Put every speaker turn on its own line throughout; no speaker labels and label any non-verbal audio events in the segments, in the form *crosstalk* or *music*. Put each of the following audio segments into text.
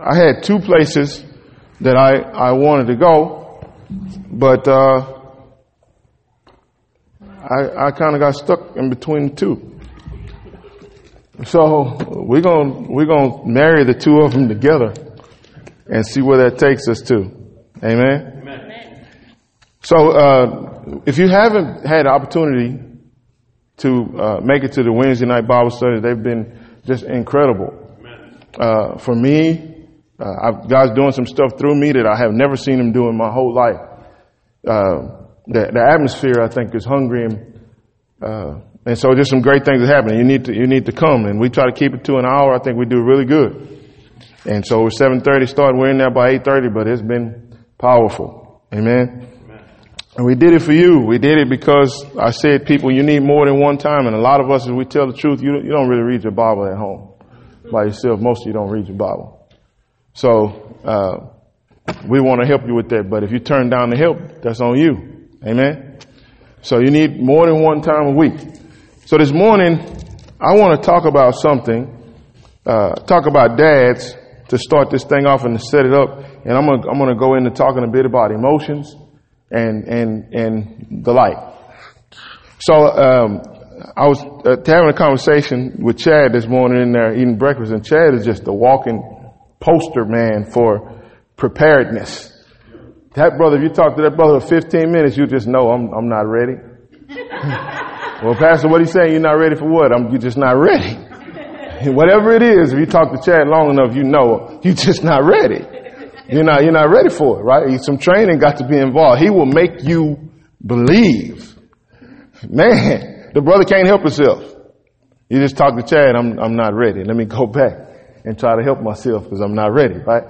I had two places that I, I wanted to go, but uh, I, I kind of got stuck in between the two. So we're gonna we're gonna marry the two of them together and see where that takes us to. Amen. Amen. So uh, if you haven't had the opportunity to uh, make it to the Wednesday night Bible study, they've been just incredible. Uh, for me, uh, God's doing some stuff through me that I have never seen Him do in my whole life. Uh, the, the atmosphere, I think, is hungry and uh, and so just some great things are happening. You need to, you need to come. And we try to keep it to an hour. I think we do really good. And so we're 7.30 start. We're in there by 8.30, but it's been powerful. Amen. Amen. And we did it for you. We did it because I said, people, you need more than one time. And a lot of us, as we tell the truth, you, you don't really read your Bible at home by yourself. Most of you don't read your Bible. So, uh, we want to help you with that. But if you turn down the help, that's on you. Amen. So you need more than one time a week. So this morning, I want to talk about something, uh, talk about dads to start this thing off and to set it up. And I'm gonna, I'm gonna go into talking a bit about emotions and, and, and the like. So, um, I was uh, having a conversation with Chad this morning in there eating breakfast and Chad is just a walking poster man for preparedness. That brother, if you talk to that brother for 15 minutes, you just know I'm, I'm not ready. *laughs* Well, Pastor, what are you saying? You're not ready for what? I'm, you're just not ready. *laughs* Whatever it is, if you talk to Chad long enough, you know you're just not ready. You're not, you're not ready for it, right? Some training got to be involved. He will make you believe. Man, the brother can't help himself. You just talk to Chad, I'm, I'm not ready. Let me go back and try to help myself because I'm not ready, right?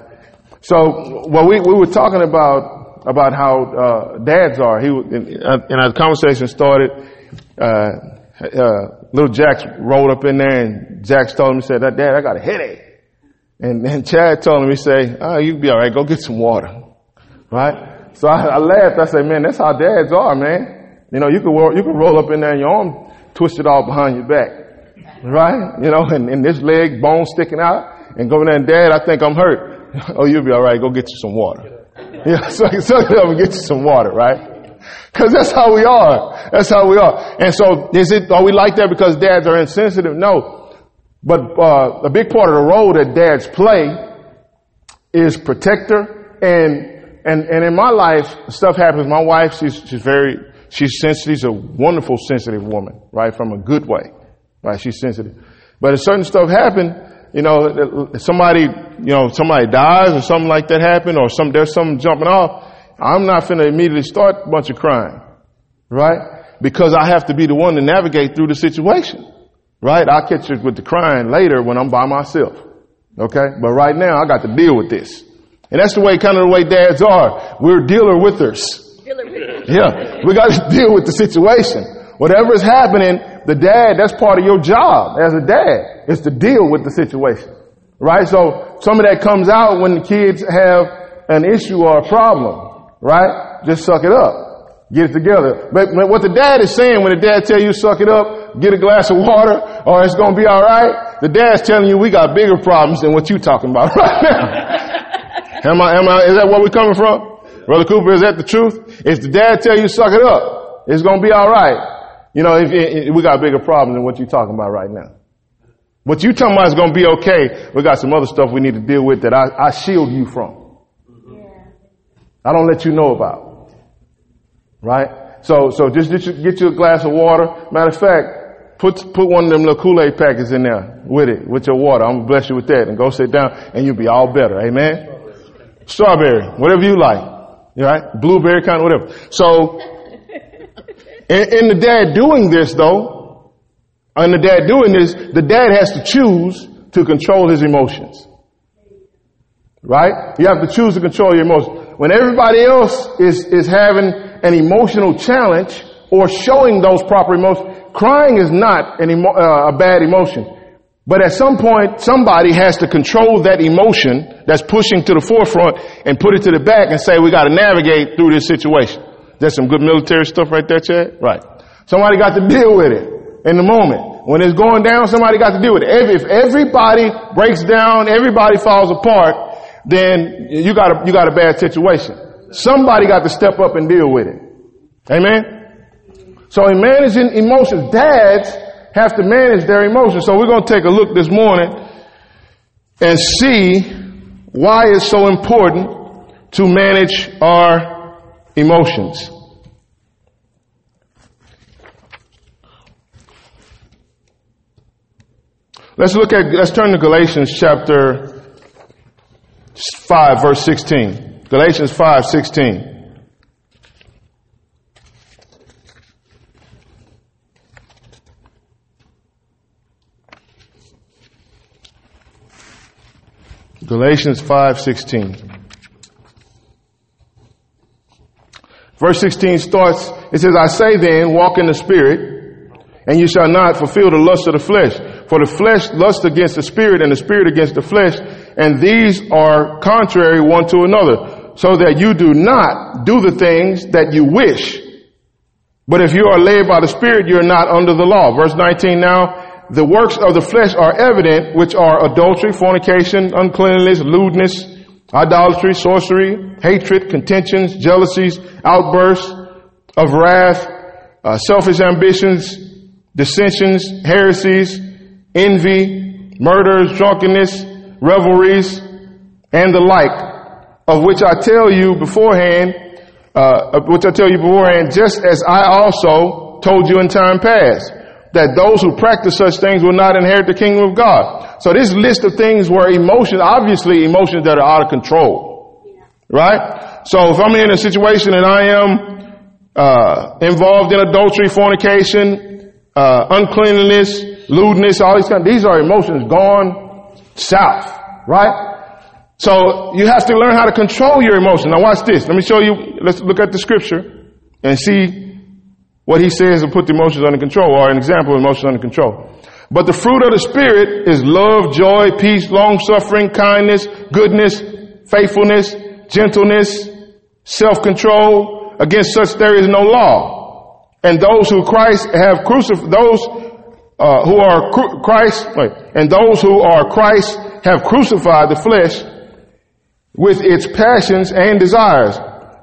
So, well, we, we were talking about, about how, uh, dads are. He, and, and our conversation started, uh, uh, little Jax rolled up in there and Jax told him, he said, Dad, I got a headache. And then Chad told him, he say, oh, you be all right. Go get some water. Right? So I, I laughed. I said, man, that's how dads are, man. You know, you can, you can roll up in there and your arm twisted all behind your back. Right? You know, and, and this leg bone sticking out and go in there and dad, I think I'm hurt. *laughs* oh, you'll be all right. Go get you some water. *laughs* Yeah, so, get up and get you some water, right? Cause that's how we are. That's how we are. And so is it, are we like that because dads are insensitive? No. But, uh, a big part of the role that dads play is protector and, and, and in my life, stuff happens. My wife, she's, she's very, she's sensitive. She's a wonderful, sensitive woman, right? From a good way, right? She's sensitive. But if certain stuff happen, you know, somebody, you know, somebody dies or something like that happened or some, there's something jumping off, I'm not going to immediately start a bunch of crying, right? Because I have to be the one to navigate through the situation, right? I'll catch it with the crying later when I'm by myself, okay? But right now I got to deal with this. And that's the way, kind of the way dads are. We're dealer withers. Yeah, we got to *laughs* deal with the situation. Whatever is happening, the dad, that's part of your job as a dad, is to deal with the situation. Right? So some of that comes out when the kids have an issue or a problem. Right? Just suck it up. Get it together. But what the dad is saying when the dad tell you suck it up, get a glass of water, or it's gonna be alright, the dad's telling you we got bigger problems than what you talking about right *laughs* now. am I, am I, is that where we're coming from? Brother Cooper, is that the truth? If the dad tell you suck it up, it's gonna be alright. You know, if, if, we got bigger problems than what you're talking about right now. What you talking about is gonna be okay. We got some other stuff we need to deal with that I, I shield you from. Yeah. I don't let you know about. Right? So, so just get you, get you a glass of water. Matter of fact, put, put one of them little Kool-Aid packets in there with it, with your water. I'm gonna bless you with that and go sit down and you'll be all better. Amen? Strawberry, whatever you like. Right? Blueberry kind of whatever. So, in, in the dad doing this though, and the dad doing this, the dad has to choose to control his emotions. Right? You have to choose to control your emotions when everybody else is, is having an emotional challenge or showing those proper emotions, crying is not an emo, uh, a bad emotion. But at some point, somebody has to control that emotion that's pushing to the forefront and put it to the back and say, we got to navigate through this situation. That's some good military stuff right there, Chad? Right. Somebody got to deal with it in the moment. When it's going down, somebody got to deal with it. If everybody breaks down, everybody falls apart, then you got a, you got a bad situation. Somebody got to step up and deal with it. Amen? So in managing emotions, dads have to manage their emotions. So we're going to take a look this morning and see why it's so important to manage our emotions. Let's look at, let's turn to Galatians chapter 5 verse 16. Galatians 5, 16. Galatians 5:16. Verse 16 starts, it says, I say then, walk in the spirit, and you shall not fulfill the lust of the flesh. For the flesh lusts against the spirit, and the spirit against the flesh, and these are contrary one to another, so that you do not do the things that you wish. But if you are led by the spirit, you're not under the law. Verse 19 now, the works of the flesh are evident, which are adultery, fornication, uncleanness, lewdness, idolatry, sorcery, hatred, contentions, jealousies, outbursts of wrath, uh, selfish ambitions, dissensions, heresies, envy, murders, drunkenness, revelries, and the like, of which I tell you beforehand, uh, which I tell you beforehand, just as I also told you in time past that those who practice such things will not inherit the kingdom of God. So this list of things were emotions, obviously emotions that are out of control. Right? So if I'm in a situation and I am uh, involved in adultery, fornication, uh, uncleanliness, lewdness, all these kind, these are emotions gone south. Right? So you have to learn how to control your emotions. Now watch this. Let me show you. Let's look at the scripture and see what he says to put the emotions under control, or an example of emotions under control. But the fruit of the Spirit is love, joy, peace, long suffering, kindness, goodness, faithfulness, gentleness, self-control. Against such there is no law. And those who Christ have crucified, those uh, who are cru- Christ, wait, and those who are Christ have crucified the flesh with its passions and desires.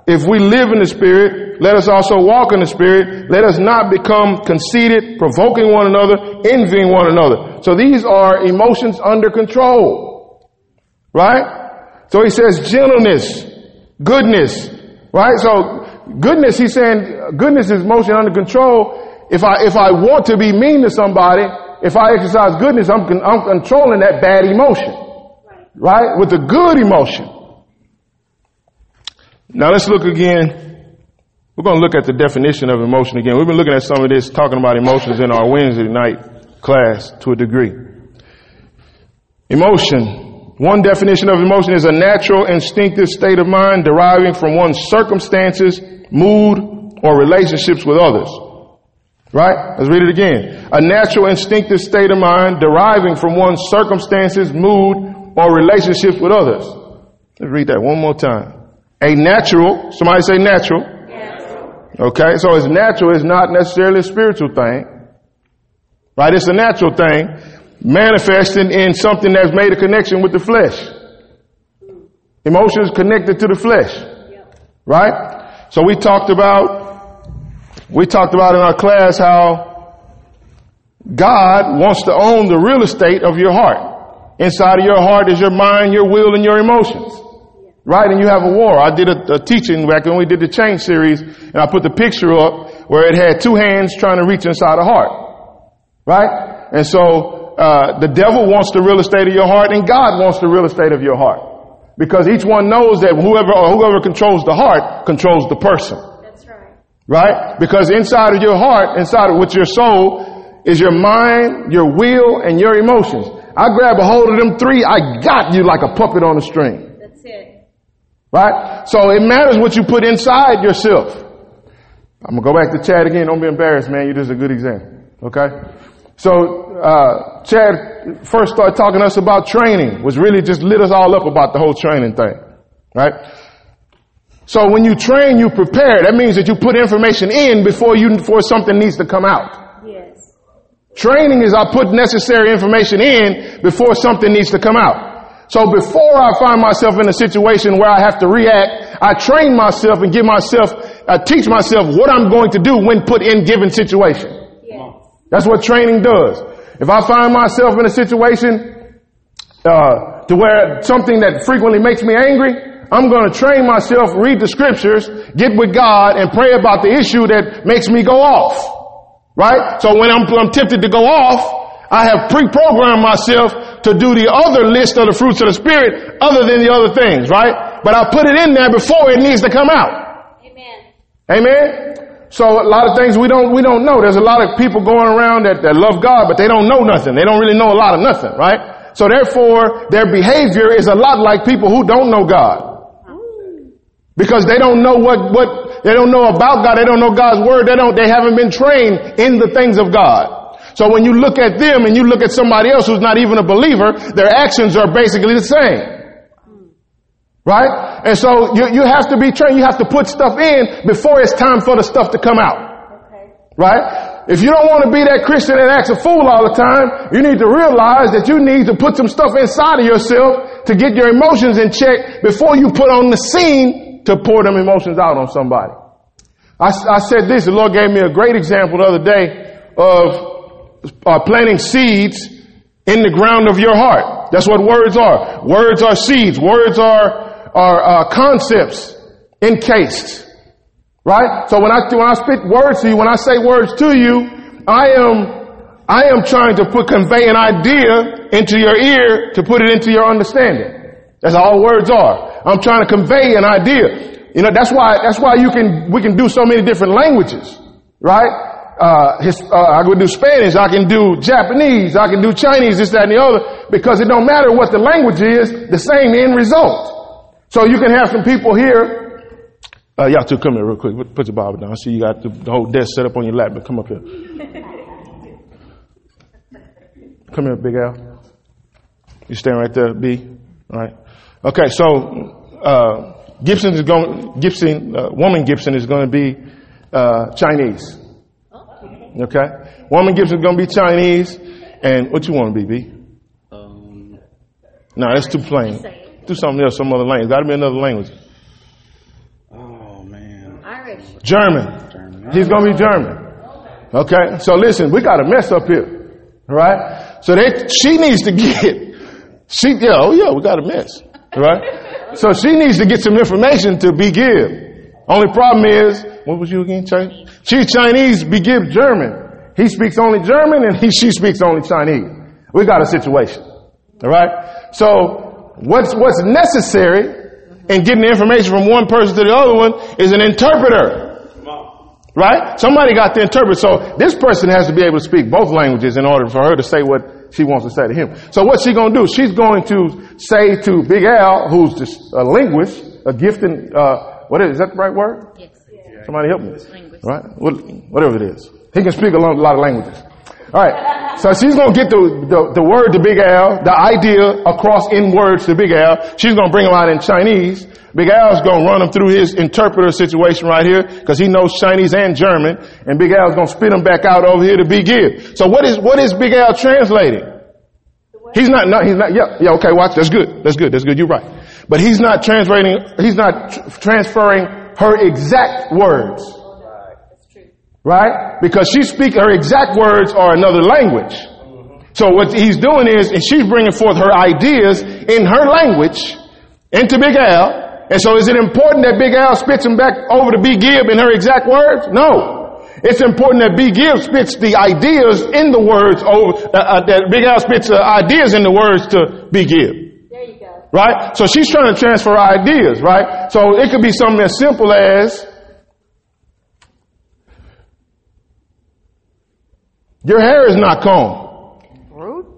If we live in the Spirit, let us also walk in the Spirit. Let us not become conceited, provoking one another, envying one another. So these are emotions under control. Right? So he says gentleness, goodness. Right? So goodness, he's saying goodness is emotion under control. If I, if I want to be mean to somebody, if I exercise goodness, I'm, I'm controlling that bad emotion. Right? With a good emotion. Now let's look again we're going to look at the definition of emotion again. We've been looking at some of this, talking about emotions in our Wednesday night class to a degree. Emotion. One definition of emotion is a natural instinctive state of mind deriving from one's circumstances, mood, or relationships with others. Right? Let's read it again. A natural instinctive state of mind deriving from one's circumstances, mood, or relationships with others. Let's read that one more time. A natural, somebody say natural, Okay, so it's natural, it's not necessarily a spiritual thing. Right? It's a natural thing manifesting in something that's made a connection with the flesh. Emotions connected to the flesh. Right? So we talked about, we talked about in our class how God wants to own the real estate of your heart. Inside of your heart is your mind, your will, and your emotions. Right? And you have a war. I did a, a, teaching back when we did the change series and I put the picture up where it had two hands trying to reach inside a heart. Right? And so, uh, the devil wants the real estate of your heart and God wants the real estate of your heart. Because each one knows that whoever or whoever controls the heart controls the person.
That's right.
Right? Because inside of your heart, inside of with your soul, is your mind, your will, and your emotions. I grab a hold of them three, I got you like a puppet on a string. Right? So it matters what you put inside yourself. I'm gonna go back to Chad again. Don't be embarrassed, man. You're just a good example. Okay? So, uh, Chad first started talking to us about training, was really just lit us all up about the whole training thing. Right? So when you train, you prepare. That means that you put information in before you, before something needs to come out.
Yes.
Training is I put necessary information in before something needs to come out. So before I find myself in a situation where I have to react, I train myself and give myself, I teach myself what I'm going to do when put in given situation. That's what training does. If I find myself in a situation, uh, to where something that frequently makes me angry, I'm going to train myself, read the scriptures, get with God, and pray about the issue that makes me go off. Right? So when I'm, I'm tempted to go off, I have pre-programmed myself to do the other list of the fruits of the Spirit other than the other things, right? But I put it in there before it needs to come out. Amen. Amen? So a lot of things we don't, we don't know. There's a lot of people going around that, that love God, but they don't know nothing. They don't really know a lot of nothing, right? So therefore, their behavior is a lot like people who don't know God. Because they don't know what, what, they don't know about God. They don't know God's word. They don't, they haven't been trained in the things of God. So when you look at them and you look at somebody else who's not even a believer, their actions are basically the same. Right? And so you, you have to be trained. You have to put stuff in before it's time for the stuff to come out. Okay. Right? If you don't want to be that Christian that acts a fool all the time, you need to realize that you need to put some stuff inside of yourself to get your emotions in check before you put on the scene to pour them emotions out on somebody. I, I said this, the Lord gave me a great example the other day of uh, planting seeds in the ground of your heart. That's what words are. Words are seeds. Words are, are uh, concepts encased. Right? So when I, when I spit words to you, when I say words to you, I am, I am trying to put, convey an idea into your ear to put it into your understanding. That's all words are. I'm trying to convey an idea. You know, that's why, that's why you can, we can do so many different languages. Right? Uh, his, uh, I can do Spanish, I can do Japanese, I can do Chinese, this, that, and the other, because it don't matter what the language is, the same end result. So you can have some people here. Uh, y'all two come here real quick. Put your Bible down. I see you got the, whole desk set up on your lap, but come up here. come here, Big Al. You stand right there, B. All right. Okay, so uh, Gibson is going. Gibson, uh, woman Gibson is going to be uh, Chinese. Okay? Woman Gibson's gonna be Chinese. And what you want to be, B? Um, no, that's too plain. Do something else, some other language. Gotta be another language.
Oh, man.
Irish.
German. German. He's gonna be German. Okay? So listen, we got a mess up here. Right? So they, she needs to get, she, yeah, oh yeah, we got a mess. Right? So she needs to get some information to be give. Only problem is, what was you again, Chinese? She's Chinese, be give German. He speaks only German and he, she speaks only Chinese. We got a situation. All right. So what's, what's necessary in getting the information from one person to the other one is an interpreter. Right? Somebody got to interpret. So this person has to be able to speak both languages in order for her to say what she wants to say to him. So what's she going to do? She's going to say to Big Al, who's just a linguist, a gifted, uh, what is, is that the right word?
Yes.
Somebody help me. Right? Whatever it is. He can speak a lot of languages. All right. So she's going to get the, the, the, word to Big Al, the idea across in words to Big Al. She's going to bring them out in Chinese. Big Al's going to run them through his interpreter situation right here because he knows Chinese and German. And Big Al's going to spit them back out over here to Big Give. So what is, what is Big Al translating? He's not, no, he's not, yeah, yeah, okay, watch, that's good, that's good, that's good, you're right. But he's not translating, he's not tr- transferring her exact words. Right? Because she speak, her exact words are another language. So what he's doing is, and she's bringing forth her ideas in her language into Big Al. And so is it important that Big Al spits them back over to B. Gibb in her exact words? No. It's important that B. Gibb spits the ideas in the words over, uh, uh, that Big Al spits uh, ideas in the words to B. Gibb. Right? So she's trying to transfer ideas, right? So it could be something as simple as your hair is not combed.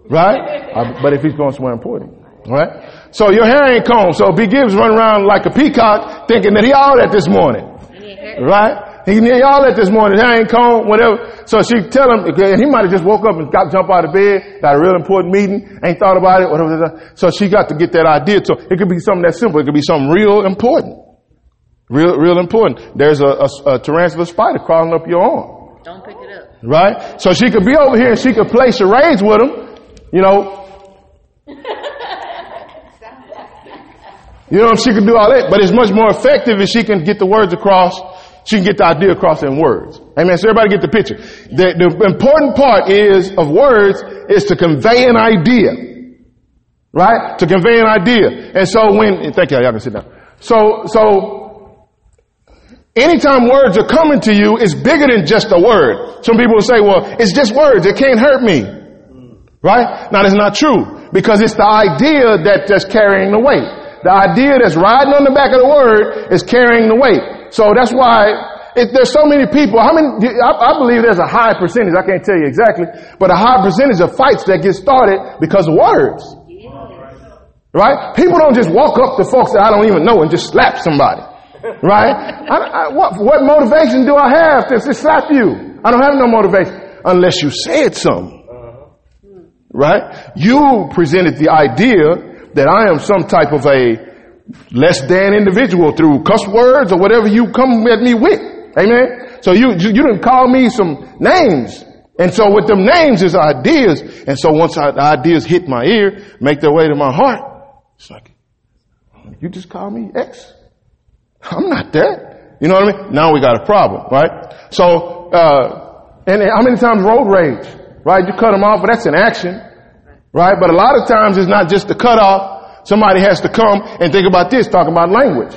Right? *laughs* Uh, but if he's going somewhere important. Right? So your hair ain't combed. So B Gibbs run around like a peacock thinking that he all that this morning. Right? He, he all that this morning. Hair ain't combed, whatever. So she tell him, and he might have just woke up and got jump out of bed, got a real important meeting, ain't thought about it, whatever. So she got to get that idea. So it could be something that simple. It could be something real important. Real, real important. There's a, a, a tarantula spider crawling up your arm.
Don't pick it up.
Right? So she could be over here and she could play charades with him, you know. *laughs* You know, she can do all that, but it's much more effective if she can get the words across. She can get the idea across in words. Amen. So everybody get the picture. The, the important part is of words is to convey an idea. Right? To convey an idea. And so when, thank you, y'all can sit down. So, so, anytime words are coming to you, it's bigger than just a word. Some people will say, well, it's just words. It can't hurt me. Right? Now that's not true. Because it's the idea that, that's carrying the weight. The idea that's riding on the back of the word is carrying the weight. So that's why it, there's so many people. How many? I, I, believe there's a high percentage. I can't tell you exactly, but a high percentage of fights that get started because of words. Right? People don't just walk up to folks that I don't even know and just slap somebody. Right? I, I, what, what motivation do I have to, to slap you? I don't have no motivation unless you said something. Right? You presented the idea that I am some type of a less than individual through cuss words or whatever you come at me with. Amen. So you, you, you didn't call me some names. And so with them names is ideas. And so once the ideas hit my ear, make their way to my heart, it's like, you just call me X. I'm not that. You know what I mean? Now we got a problem, right? So, uh, and how many times road rage, right? You cut them off, but that's an action. Right? But a lot of times it's not just the cutoff. Somebody has to come and think about this, talking about language.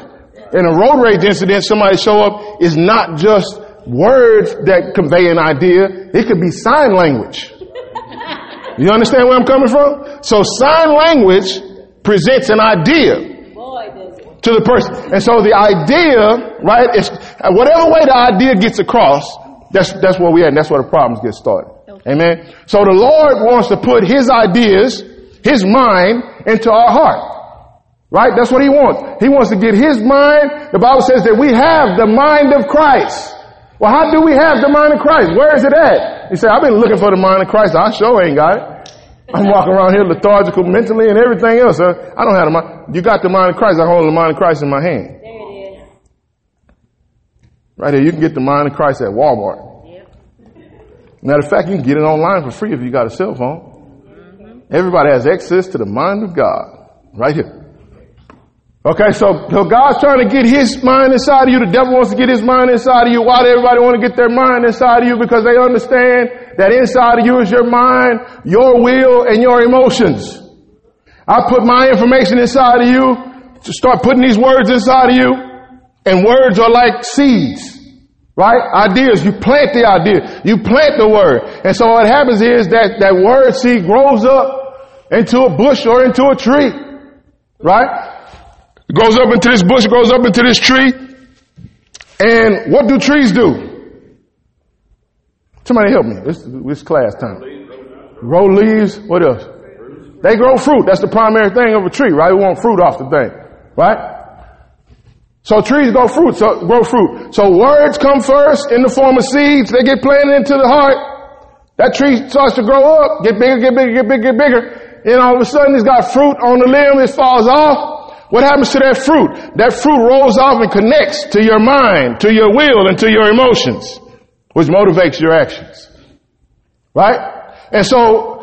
In a road rage incident, somebody show up is not just words that convey an idea. It could be sign language. You understand where I'm coming from? So sign language presents an idea to the person. And so the idea, right, is whatever way the idea gets across, that's, that's where we at and that's where the problems get started. Amen. So the Lord wants to put His ideas, His mind into our heart. Right? That's what He wants. He wants to get His mind. The Bible says that we have the mind of Christ. Well, how do we have the mind of Christ? Where is it at? You say, I've been looking for the mind of Christ. I sure ain't got it. I'm walking around here lethargical mentally and everything else. Huh? I don't have the mind. You got the mind of Christ. I hold the mind of Christ in my hand. There it is. Right here. You can get the mind of Christ at Walmart. Matter of fact, you can get it online for free if you got a cell phone. Everybody has access to the mind of God right here. Okay, so, so God's trying to get his mind inside of you. The devil wants to get his mind inside of you. Why does everybody want to get their mind inside of you? Because they understand that inside of you is your mind, your will, and your emotions. I put my information inside of you to start putting these words inside of you, and words are like seeds. Right? Ideas. You plant the idea. You plant the word. And so what happens is that that word seed grows up into a bush or into a tree. Right? It goes up into this bush, goes up into this tree. And what do trees do? Somebody help me. This, class time. Grow leaves. What else? They grow fruit. That's the primary thing of a tree, right? We want fruit off the thing. Right? So trees grow fruit, so grow fruit. So words come first in the form of seeds. They get planted into the heart. That tree starts to grow up, get bigger, get bigger, get bigger, get bigger. And all of a sudden it's got fruit on the limb, it falls off. What happens to that fruit? That fruit rolls off and connects to your mind, to your will, and to your emotions, which motivates your actions. Right? And so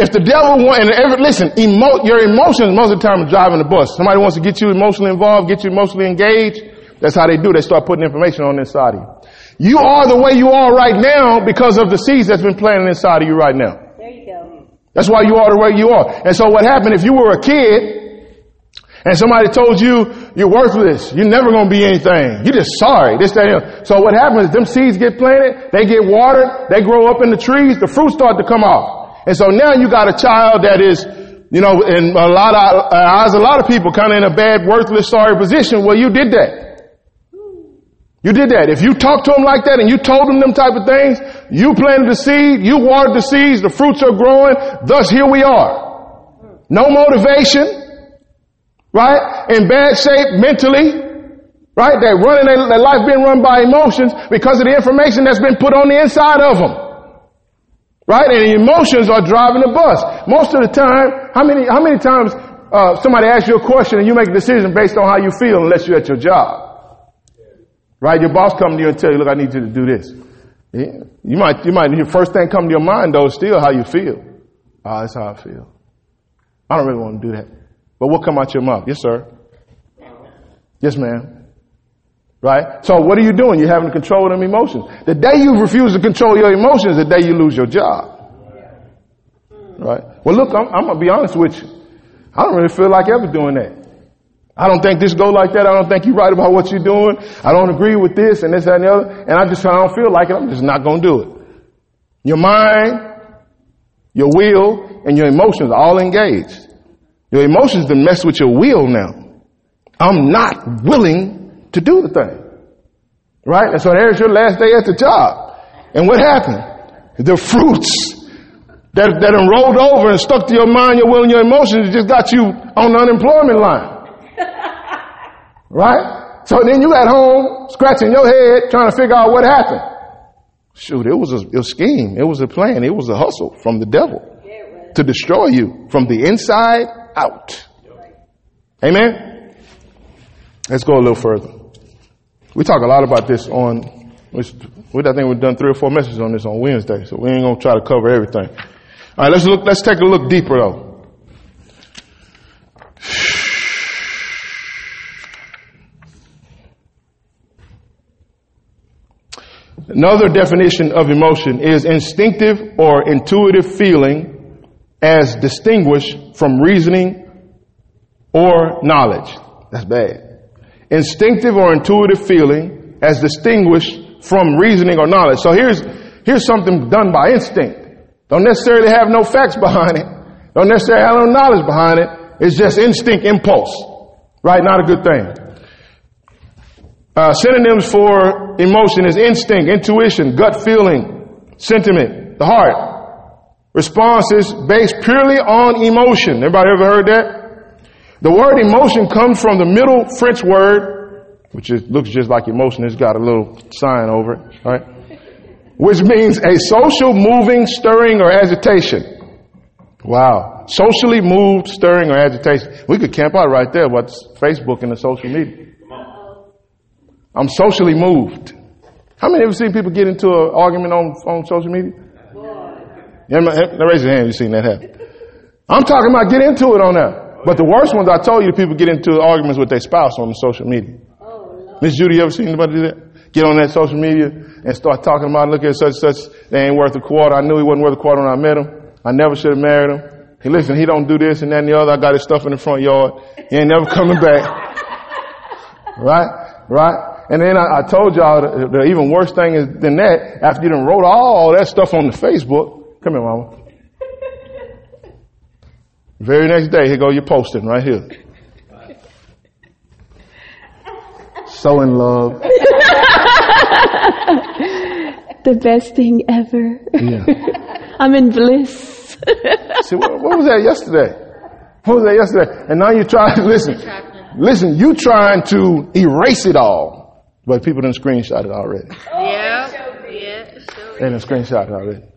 if the devil want, and every, listen, emo, your emotions most of the time are driving the bus. Somebody wants to get you emotionally involved, get you emotionally engaged. That's how they do. They start putting information on inside of you. You are the way you are right now because of the seeds that's been planted inside of you right now. That's why you are the way you are. And so what happened if you were a kid and somebody told you you're worthless, you're never going to be anything. You're just sorry. This, that, So what happens is them seeds get planted, they get watered, they grow up in the trees, the fruit start to come off. And so now you got a child that is, you know, in a lot of uh, eyes, a lot of people kind of in a bad, worthless, sorry position. Well, you did that. You did that. If you talked to them like that and you told them them type of things, you planted the seed, you watered the seeds, the fruits are growing, thus here we are. No motivation, right? In bad shape mentally, right? They're running their, their life being run by emotions because of the information that's been put on the inside of them. Right? And emotions are driving the bus. Most of the time, how many, how many times uh, somebody asks you a question and you make a decision based on how you feel unless you're at your job? Right? Your boss comes to you and tell you, look, I need you to do this. Yeah. You might, you might, your first thing come to your mind though is still how you feel. Ah, oh, that's how I feel. I don't really want to do that. But what come out your mouth? Yes, sir. Yes, ma'am. Right? So what are you doing? You're having to control them emotions. The day you refuse to control your emotions, the day you lose your job. Right? Well, look, I'm, I'm gonna be honest with you. I don't really feel like ever doing that. I don't think this go like that. I don't think you're right about what you're doing. I don't agree with this and this that, and the other. And I just I don't feel like it. I'm just not gonna do it. Your mind, your will, and your emotions are all engaged. Your emotions to mess with your will now. I'm not willing to do the thing. Right? And so there's your last day at the job. And what happened? The fruits that, that rolled over and stuck to your mind, your will, and your emotions just got you on the unemployment line. Right? So then you at home scratching your head trying to figure out what happened. Shoot, it was a, a scheme. It was a plan. It was a hustle from the devil to destroy you from the inside out. Amen? Let's go a little further. We talk a lot about this on, I think we've done three or four messages on this on Wednesday, so we ain't gonna try to cover everything. All right, let's look, let's take a look deeper though. Another definition of emotion is instinctive or intuitive feeling as distinguished from reasoning or knowledge. That's bad. Instinctive or intuitive feeling as distinguished from reasoning or knowledge. So here's, here's something done by instinct. Don't necessarily have no facts *laughs* behind it. Don't necessarily have no knowledge behind it. It's just instinct, impulse. Right? Not a good thing. Uh, synonyms for emotion is instinct, intuition, gut feeling, sentiment, the heart. Responses based purely on emotion. Everybody ever heard that? The word emotion comes from the Middle French word, which is, looks just like emotion. It's got a little sign over it, right? Which means a social moving, stirring, or agitation. Wow. Socially moved, stirring, or agitation. We could camp out right there What's Facebook and the social media. I'm socially moved. How many ever seen people get into an argument on, on social media? Yeah, raise your hand if you've seen that happen. I'm talking about get into it on there. But the worst ones, I told you, people get into arguments with their spouse on the social media. Oh, Miss Judy, you ever seen anybody do that? Get on that social media and start talking about, look at such such, they ain't worth a quarter. I knew he wasn't worth a quarter when I met him. I never should have married him. He listen, he don't do this and that and the other. I got his stuff in the front yard. He ain't never coming back. *laughs* right? Right? And then I, I told y'all the, the, even worse thing is than that, after you done wrote all that stuff on the Facebook, come here, mama. *laughs* Very next day, here go your posting right here. So in love. *laughs*
the best thing ever. Yeah. *laughs* I'm in bliss.
See, what, what was that yesterday? What was that yesterday? And now you try to listen. Listen, you trying to erase it all. But people didn't screenshot it already.
Yeah. Yeah.
They didn't screenshot it already. *laughs*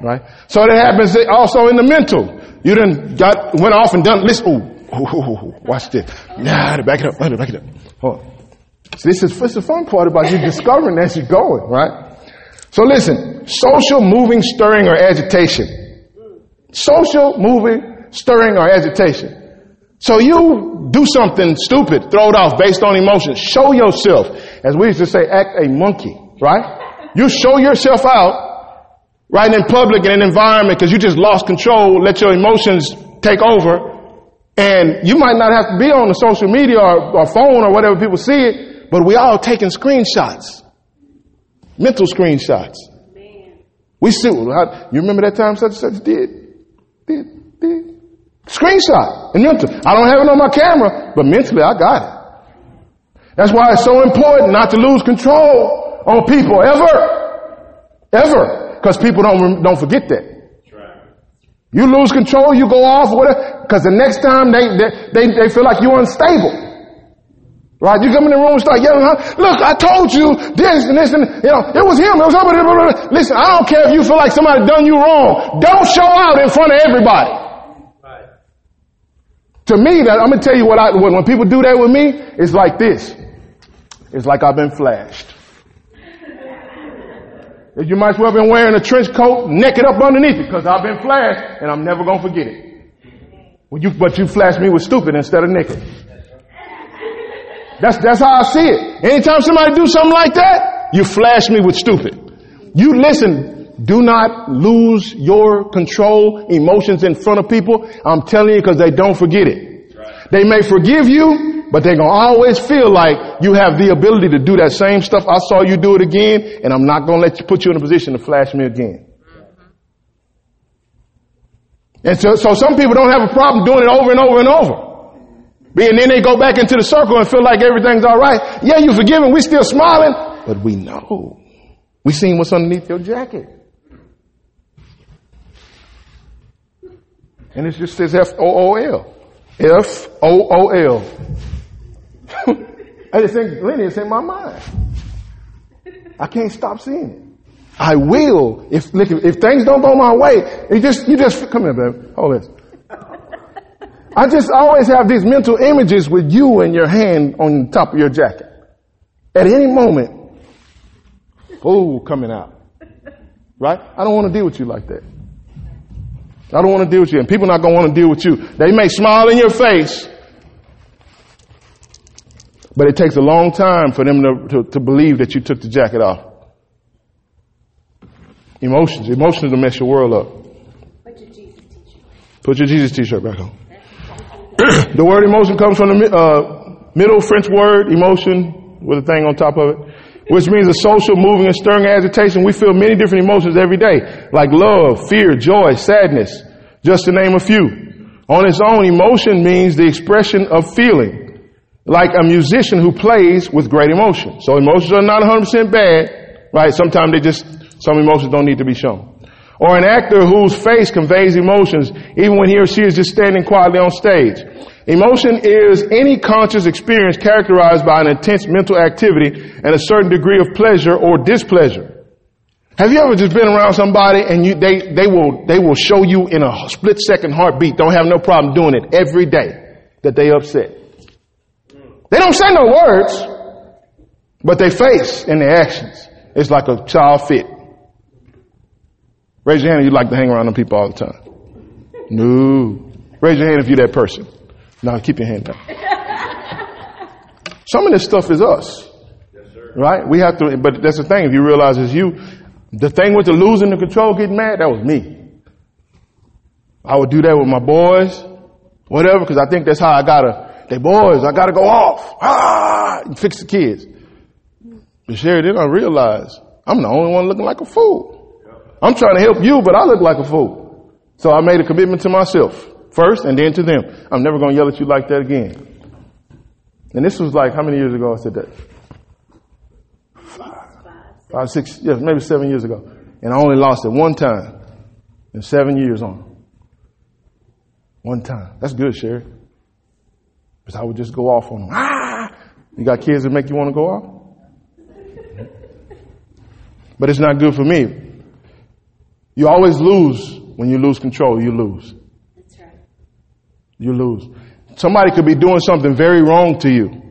Right? So that happens also in the mental. You done got, went off and done, listen, ooh, ooh, ooh, ooh watch this. Nah, back it up, back it up. Hold on. So this is, this is the fun part about you discovering as you're going, right? So listen, social moving, stirring, or agitation. Social moving, stirring, or agitation. So you do something stupid, throw it off based on emotions. Show yourself. As we used to say, act a monkey, right? You show yourself out, right, in public in an environment because you just lost control, let your emotions take over. And you might not have to be on the social media or, or phone or whatever people see it, but we all taking screenshots. Mental screenshots. Man. We see, you remember that time such and such did? Did, did. Screenshot and mental. I don't have it on my camera, but mentally I got it. That's why it's so important not to lose control on people ever. Ever. Because people don't, don't forget that. You lose control, you go off, whatever, because the next time they, they, they, they feel like you're unstable. Right? You come in the room and start yelling, look, I told you this and this and, you know, it was him, it was somebody. Listen, I don't care if you feel like somebody done you wrong. Don't show out in front of everybody. To me, that I'm gonna tell you what I when, when people do that with me, it's like this. It's like I've been flashed. You might as well have been wearing a trench coat, naked up underneath it, because I've been flashed, and I'm never gonna forget it. You, but you flashed me with stupid instead of naked. That's, that's how I see it. Anytime somebody do something like that, you flash me with stupid. You listen, do not lose your control emotions in front of people. I'm telling you because they don't forget it. They may forgive you, but they're going to always feel like you have the ability to do that same stuff. I saw you do it again and I'm not going to let you put you in a position to flash me again. Mm-hmm. And so, so some people don't have a problem doing it over and over and over. And then they go back into the circle and feel like everything's all right. Yeah, you forgiven. We still smiling, but we know. We seen what's underneath your jacket. And it just says F O O L. F O O L. *laughs* I just think, Lenny, it's in my mind. I can't stop seeing it. I will if if things don't go my way. You just you just come here, baby. Hold this. I just always have these mental images with you and your hand on top of your jacket. At any moment, oh, coming out. Right? I don't want to deal with you like that. I don't want to deal with you. And people not going to want to deal with you. They may smile in your face, but it takes a long time for them to, to, to believe that you took the jacket off. Emotions. Emotions will mess your world up. Put your Jesus t-shirt back on. the word emotion comes from the uh, Middle French word emotion with a thing on top of it, which means a social, moving, and stirring agitation. We feel many different emotions every day, like love, fear, joy, sadness, just to name a few. On its own, emotion means the expression of feeling, like a musician who plays with great emotion. So emotions are not 100% bad, right? Sometimes they just, some emotions don't need to be shown. Or an actor whose face conveys emotions even when he or she is just standing quietly on stage. Emotion is any conscious experience characterized by an intense mental activity and a certain degree of pleasure or displeasure. Have you ever just been around somebody and you, they, they will, they will show you in a split second heartbeat, don't have no problem doing it every day that they upset. They don't say no words, but they face and their actions. It's like a child fit. Raise your hand if you like to hang around them people all the time. No. Raise your hand if you're that person. Now keep your hand down. *laughs* Some of this stuff is us. right? We have to, but that's the thing. If you realize it's you, the thing with the losing the control, getting mad, that was me. I would do that with my boys, whatever, because I think that's how I gotta, they boys, I gotta go off. Ah, and fix the kids. But Sherry, then I realized I'm the only one looking like a fool. I'm trying to help you, but I look like a fool. So I made a commitment to myself first and then to them. I'm never going to yell at you like that again. And this was like, how many years ago I said that? Five, five six, yes, maybe seven years ago. And I only lost it one time in seven years on. One time. That's good, Sherry. Because I would just go off on them. Ah! You got kids that make you want to go off? But it's not good for me. You always lose when you lose control. You lose.
That's right.
You lose. Somebody could be doing something very wrong to you.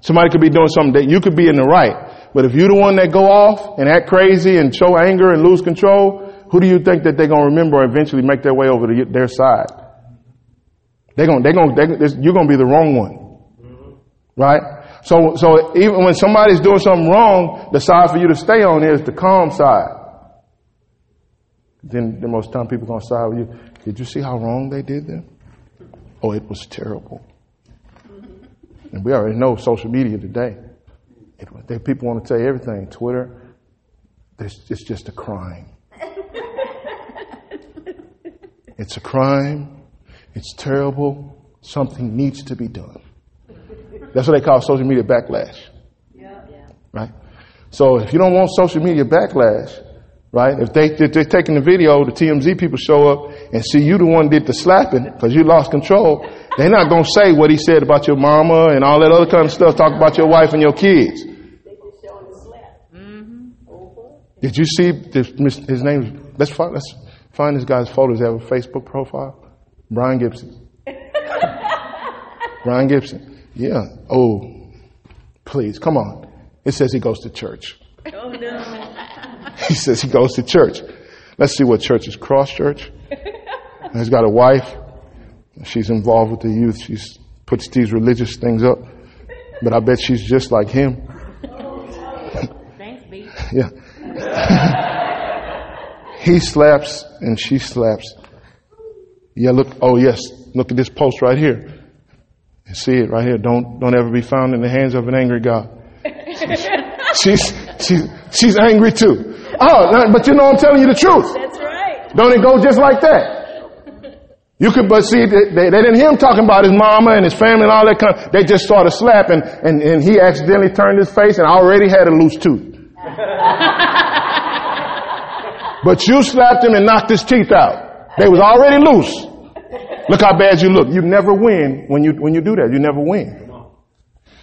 Somebody could be doing something that you could be in the right. But if you're the one that go off and act crazy and show anger and lose control, who do you think that they're going to remember and eventually make their way over to their side? They're going, they're going, they're, you're going to be the wrong one. Right? So, so even when somebody's doing something wrong, the side for you to stay on is the calm side. Then the most time people are going to side with you. Did you see how wrong they did them? Oh, it was terrible. And we already know social media today. It, they, people want to tell you everything. Twitter, it's just a crime. *laughs* it's a crime. It's terrible. Something needs to be done. That's what they call social media backlash. Yeah. Right? So if you don't want social media backlash, right? If they, if they're taking the video, the TMZ people show up and see you the one did the slapping because you lost control, they're not going to say what he said about your mama and all that other kind of stuff, talk about your wife and your kids. Mm-hmm. Did you see this, his name? Let's find, let's find this guy's photos. Have a Facebook profile. Brian Gibson. *laughs* Brian Gibson. Yeah. Oh, please, come on. It says he goes to church. Oh no. *laughs* He says he goes to church. Let's see what church is. Cross Church. He's got a wife. She's involved with the youth. She puts these religious things up. but I bet she's just like him.
Thanks, B. *laughs*
Yeah. *laughs* he slaps and she slaps. Yeah, look, oh yes, look at this post right here. And See it right here. Don't, don't ever be found in the hands of an angry God. she's, she's, she's angry too. Oh, but you know I'm telling you the truth.
That's right.
Don't it go just like that? *laughs* You could, but see, they, they didn't hear him talking about his mama and his family and all that kind of, they just started slapping and, and he accidentally turned his face and already had a loose tooth. *laughs* but you slapped him and knocked his teeth out. They was already loose. Look how bad you look. You never win when you, when you do that. You never win.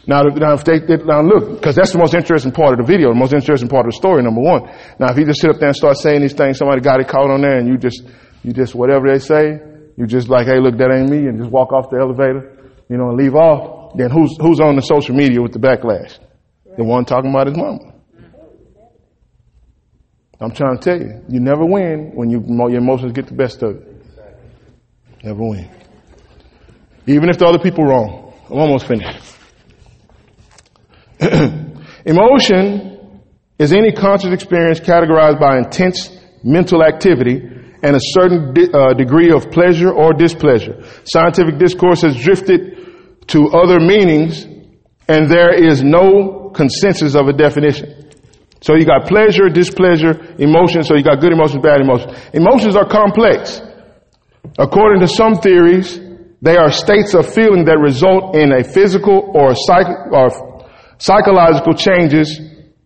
Now, now, if they, now look, because that's the most interesting part of the video, the most interesting part of the story, number one. Now, if you just sit up there and start saying these things, somebody got it caught on there and you just, you just, whatever they say, you just like, hey, look, that ain't me, and just walk off the elevator, you know, and leave off, then who's, who's on the social media with the backlash? The one talking about his mama. I'm trying to tell you, you never win when you, your emotions get the best of it. Never win. Even if the other people wrong. I'm almost finished. *clears throat* Emotion is any conscious experience categorized by intense mental activity and a certain de- uh, degree of pleasure or displeasure. Scientific discourse has drifted to other meanings and there is no consensus of a definition. So you got pleasure, displeasure, emotion. So you got good emotions, bad emotions. Emotions are complex. According to some theories, they are states of feeling that result in a physical or, psych- or psychological changes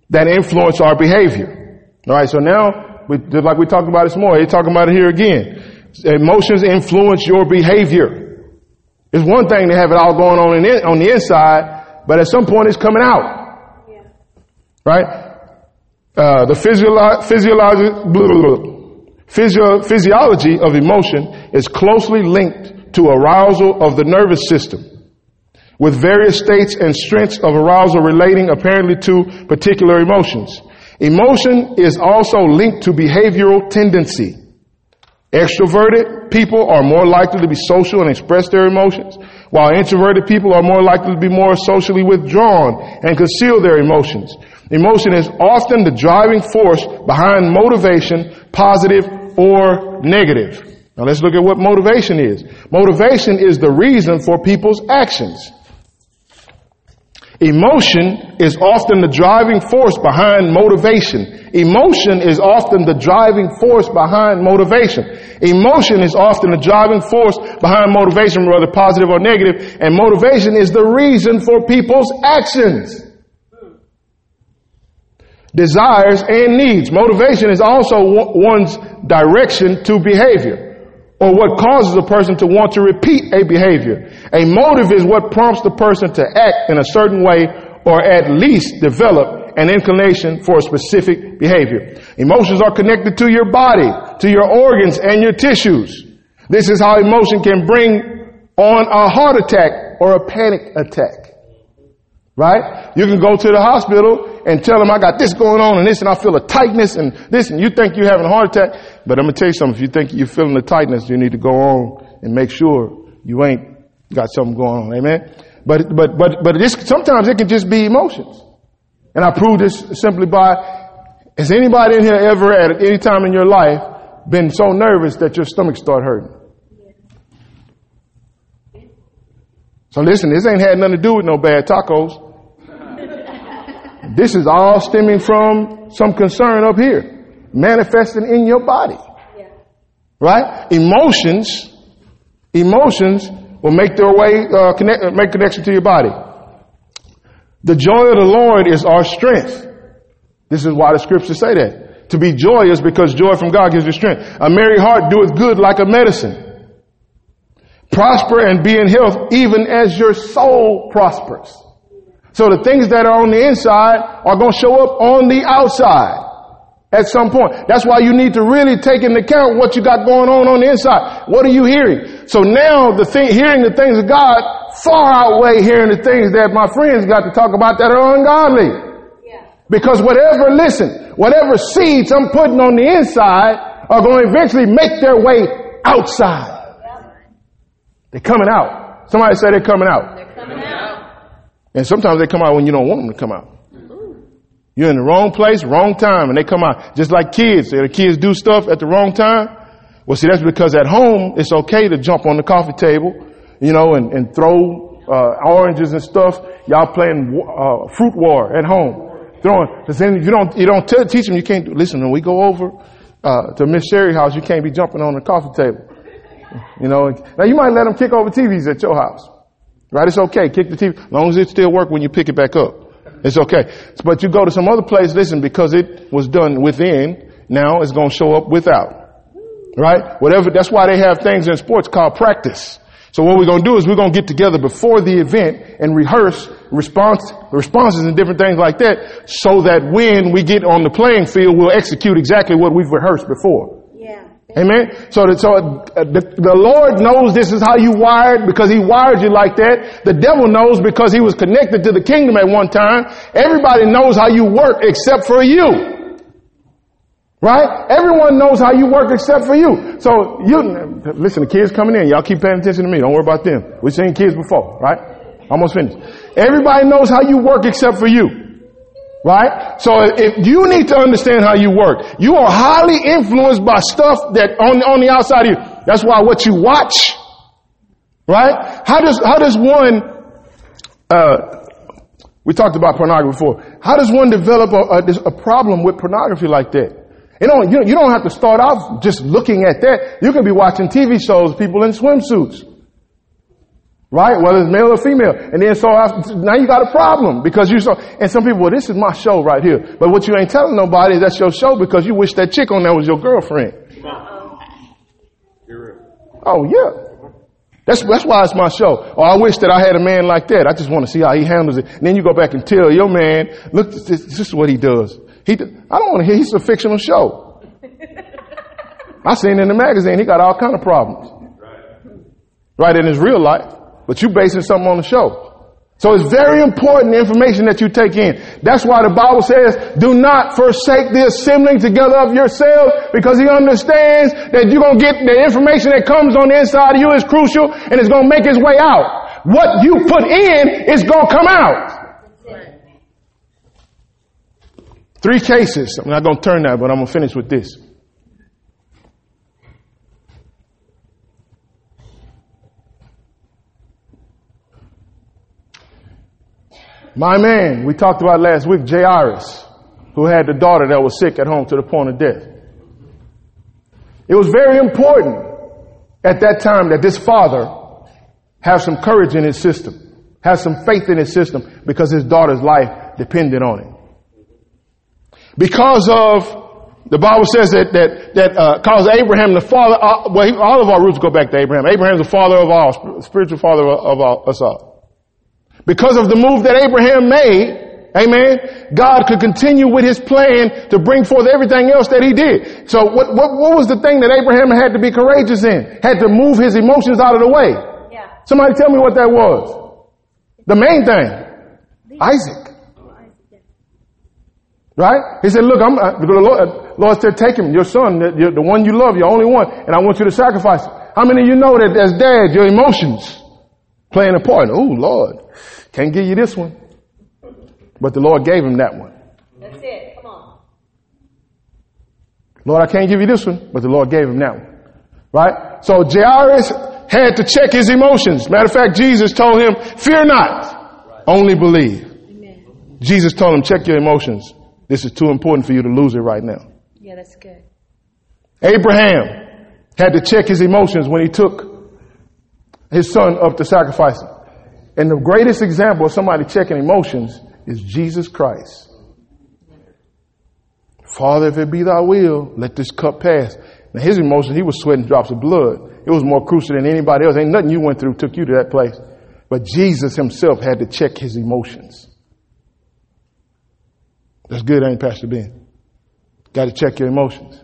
that influence our behavior. All right, so now, we, just like we talked about this morning, he's talking about it here again. Emotions influence your behavior. It's one thing to have it all going on in, on the inside, but at some point it's coming out. Right? Uh, the physiolo- physiologi- blah, blah, blah. Physio- physiology of emotion is closely linked to arousal of the nervous system, with various states and strengths of arousal relating apparently to particular emotions. Emotion is also linked to behavioral tendency. Extroverted people are more likely to be social and express their emotions, while introverted people are more likely to be more socially withdrawn and conceal their emotions. Emotion is often the driving force behind motivation, positive or negative. Now let's look at what motivation is. Motivation is the reason for people's actions. Emotion is often the driving force behind motivation. Emotion is often the driving force behind motivation. Emotion is often the driving force behind motivation, whether positive or negative, and motivation is the reason for people's actions. Desires and needs. Motivation is also one's direction to behavior or what causes a person to want to repeat a behavior. A motive is what prompts the person to act in a certain way or at least develop an inclination for a specific behavior. Emotions are connected to your body, to your organs and your tissues. This is how emotion can bring on a heart attack or a panic attack. Right? You can go to the hospital and tell them I got this going on and this and I feel a tightness and this and you think you're having a heart attack. But I'm to tell you something. If you think you're feeling the tightness, you need to go on and make sure you ain't got something going on. Amen. But, but, but, but this, sometimes it can just be emotions. And I prove this simply by, has anybody in here ever at any time in your life been so nervous that your stomach start hurting? So listen, this ain't had nothing to do with no bad tacos. This is all stemming from some concern up here, manifesting in your body. Right? Emotions, emotions will make their way, uh, connect, make connection to your body. The joy of the Lord is our strength. This is why the scriptures say that. To be joyous because joy from God gives you strength. A merry heart doeth good like a medicine. Prosper and be in health even as your soul prospers. So the things that are on the inside are going to show up on the outside at some point. That's why you need to really take into account what you got going on on the inside. What are you hearing? So now the thing, hearing the things of God far outweigh hearing the things that my friends got to talk about that are ungodly. Yeah. Because whatever, listen, whatever seeds I'm putting on the inside are going to eventually make their way outside. Yeah. They're coming out. Somebody say they're coming out.
They're coming out.
And sometimes they come out when you don't want them to come out. You're in the wrong place, wrong time, and they come out just like kids. The kids do stuff at the wrong time. Well, see, that's because at home it's okay to jump on the coffee table, you know, and, and throw uh, oranges and stuff. Y'all playing uh, fruit war at home, throwing. Because then you don't you don't teach them you can't. Listen, when we go over uh, to Miss Sherry's house, you can't be jumping on the coffee table. You know, now you might let them kick over TVs at your house, right? It's okay, kick the TV, as long as it still work when you pick it back up. It's okay. But you go to some other place, listen, because it was done within, now it's going to show up without. Right? Whatever, that's why they have things in sports called practice. So what we're going to do is we're going to get together before the event and rehearse response, responses and different things like that so that when we get on the playing field, we'll execute exactly what we've rehearsed before. Amen. So, that, so uh, the, the Lord knows this is how you wired because He wired you like that. The devil knows because he was connected to the kingdom at one time. Everybody knows how you work except for you. Right? Everyone knows how you work except for you. So you, listen, the kids coming in, y'all keep paying attention to me. Don't worry about them. We've seen kids before, right? Almost finished. Everybody knows how you work except for you. Right? So if you need to understand how you work, you are highly influenced by stuff that on, on the outside of you. That's why what you watch, right? How does, how does one, uh, we talked about pornography before. How does one develop a, a, a problem with pornography like that? You don't, you, you don't have to start off just looking at that. You could be watching TV shows, people in swimsuits. Right? Whether it's male or female. And then so after, now you got a problem because you saw, and some people, well, this is my show right here. But what you ain't telling nobody is that's your show because you wish that chick on there was your girlfriend. Oh yeah. That's, that's why it's my show. Oh, I wish that I had a man like that. I just want to see how he handles it. And then you go back and tell your man, look, this, this is what he does. He, I don't want to hear, he's a fictional show. *laughs* I seen in the magazine, he got all kind of problems. Right in his real life but you're basing something on the show. So it's very important information that you take in. That's why the Bible says, do not forsake the assembling together of yourselves because he understands that you're going to get the information that comes on the inside of you is crucial and it's going to make its way out. What you put in is going to come out. Three cases. I'm not going to turn that, but I'm going to finish with this. My man, we talked about last week, Jairus, who had the daughter that was sick at home to the point of death. It was very important at that time that this father have some courage in his system, have some faith in his system because his daughter's life depended on it. Because of the Bible says that that that uh, caused Abraham the father. Uh, well, he, all of our roots go back to Abraham. Abraham's the father of all, spiritual father of all, us all. Because of the move that Abraham made, amen, God could continue with his plan to bring forth everything else that he did. So what, what, what was the thing that Abraham had to be courageous in? Had to move his emotions out of the way. Yeah. Somebody tell me what that was. The main thing. Isaac. Right? He said, look, I'm, uh, the Lord, uh, Lord said, take him, your son, the, the one you love, your only one, and I want you to sacrifice him. How many of you know that as dad, your emotions playing a part? Oh, Lord. Can't give you this one. But the Lord gave him that one.
That's it. Come on.
Lord, I can't give you this one, but the Lord gave him that one. Right? So Jairus had to check his emotions. Matter of fact, Jesus told him, fear not, only believe. Amen. Jesus told him, check your emotions. This is too important for you to lose it right now.
Yeah, that's good.
Abraham had to check his emotions when he took his son up to sacrifice him. And the greatest example of somebody checking emotions is Jesus Christ. Father, if it be thy will, let this cup pass. Now his emotions, he was sweating drops of blood. It was more crucial than anybody else. Ain't nothing you went through took you to that place. But Jesus himself had to check his emotions. That's good, ain't Pastor Ben? Got to check your emotions.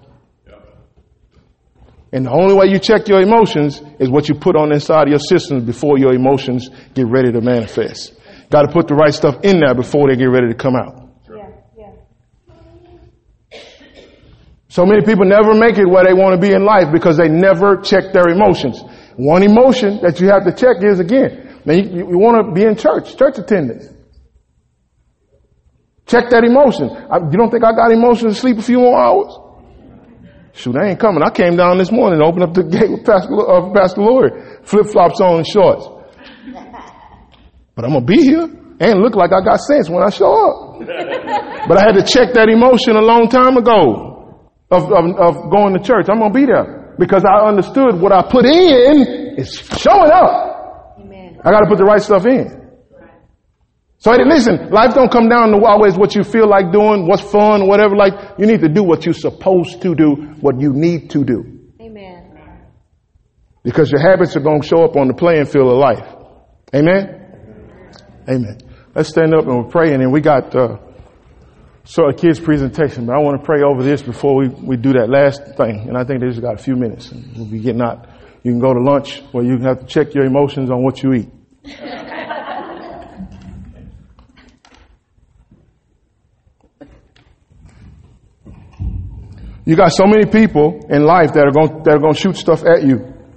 And the only way you check your emotions is what you put on inside of your systems before your emotions get ready to manifest. Got to put the right stuff in there before they get ready to come out. Yeah, yeah. So many people never make it where they want to be in life because they never check their emotions. One emotion that you have to check is again, man, you, you want to be in church, church attendance. Check that emotion. I, you don't think I got emotions to sleep a few more hours? Shoot, I ain't coming. I came down this morning and opened up the *laughs* gate with Pastor, uh, Pastor Lori, flip flops on and shorts. *laughs* But I'm gonna be here and look like I got sense when I show up. *laughs* but I had to check that emotion a long time ago of, of, of going to church. I'm gonna be there because I understood what I put in is showing up.
Amen.
I gotta put the right stuff in. So hey, listen, life don't come down to always what you feel like doing, what's fun, whatever. Like you need to do what you're supposed to do, what you need to do,
Amen.
because your habits are going to show up on the playing field of life. Amen. Amen. Let's stand up and we'll pray, and then we got uh, sort of kids' presentation. But I want to pray over this before we, we do that last thing, and I think they just got a few minutes, and we'll be getting out. You can go to lunch, or you can have to check your emotions on what you eat. You got so many people in life that are going that are going to shoot stuff at you.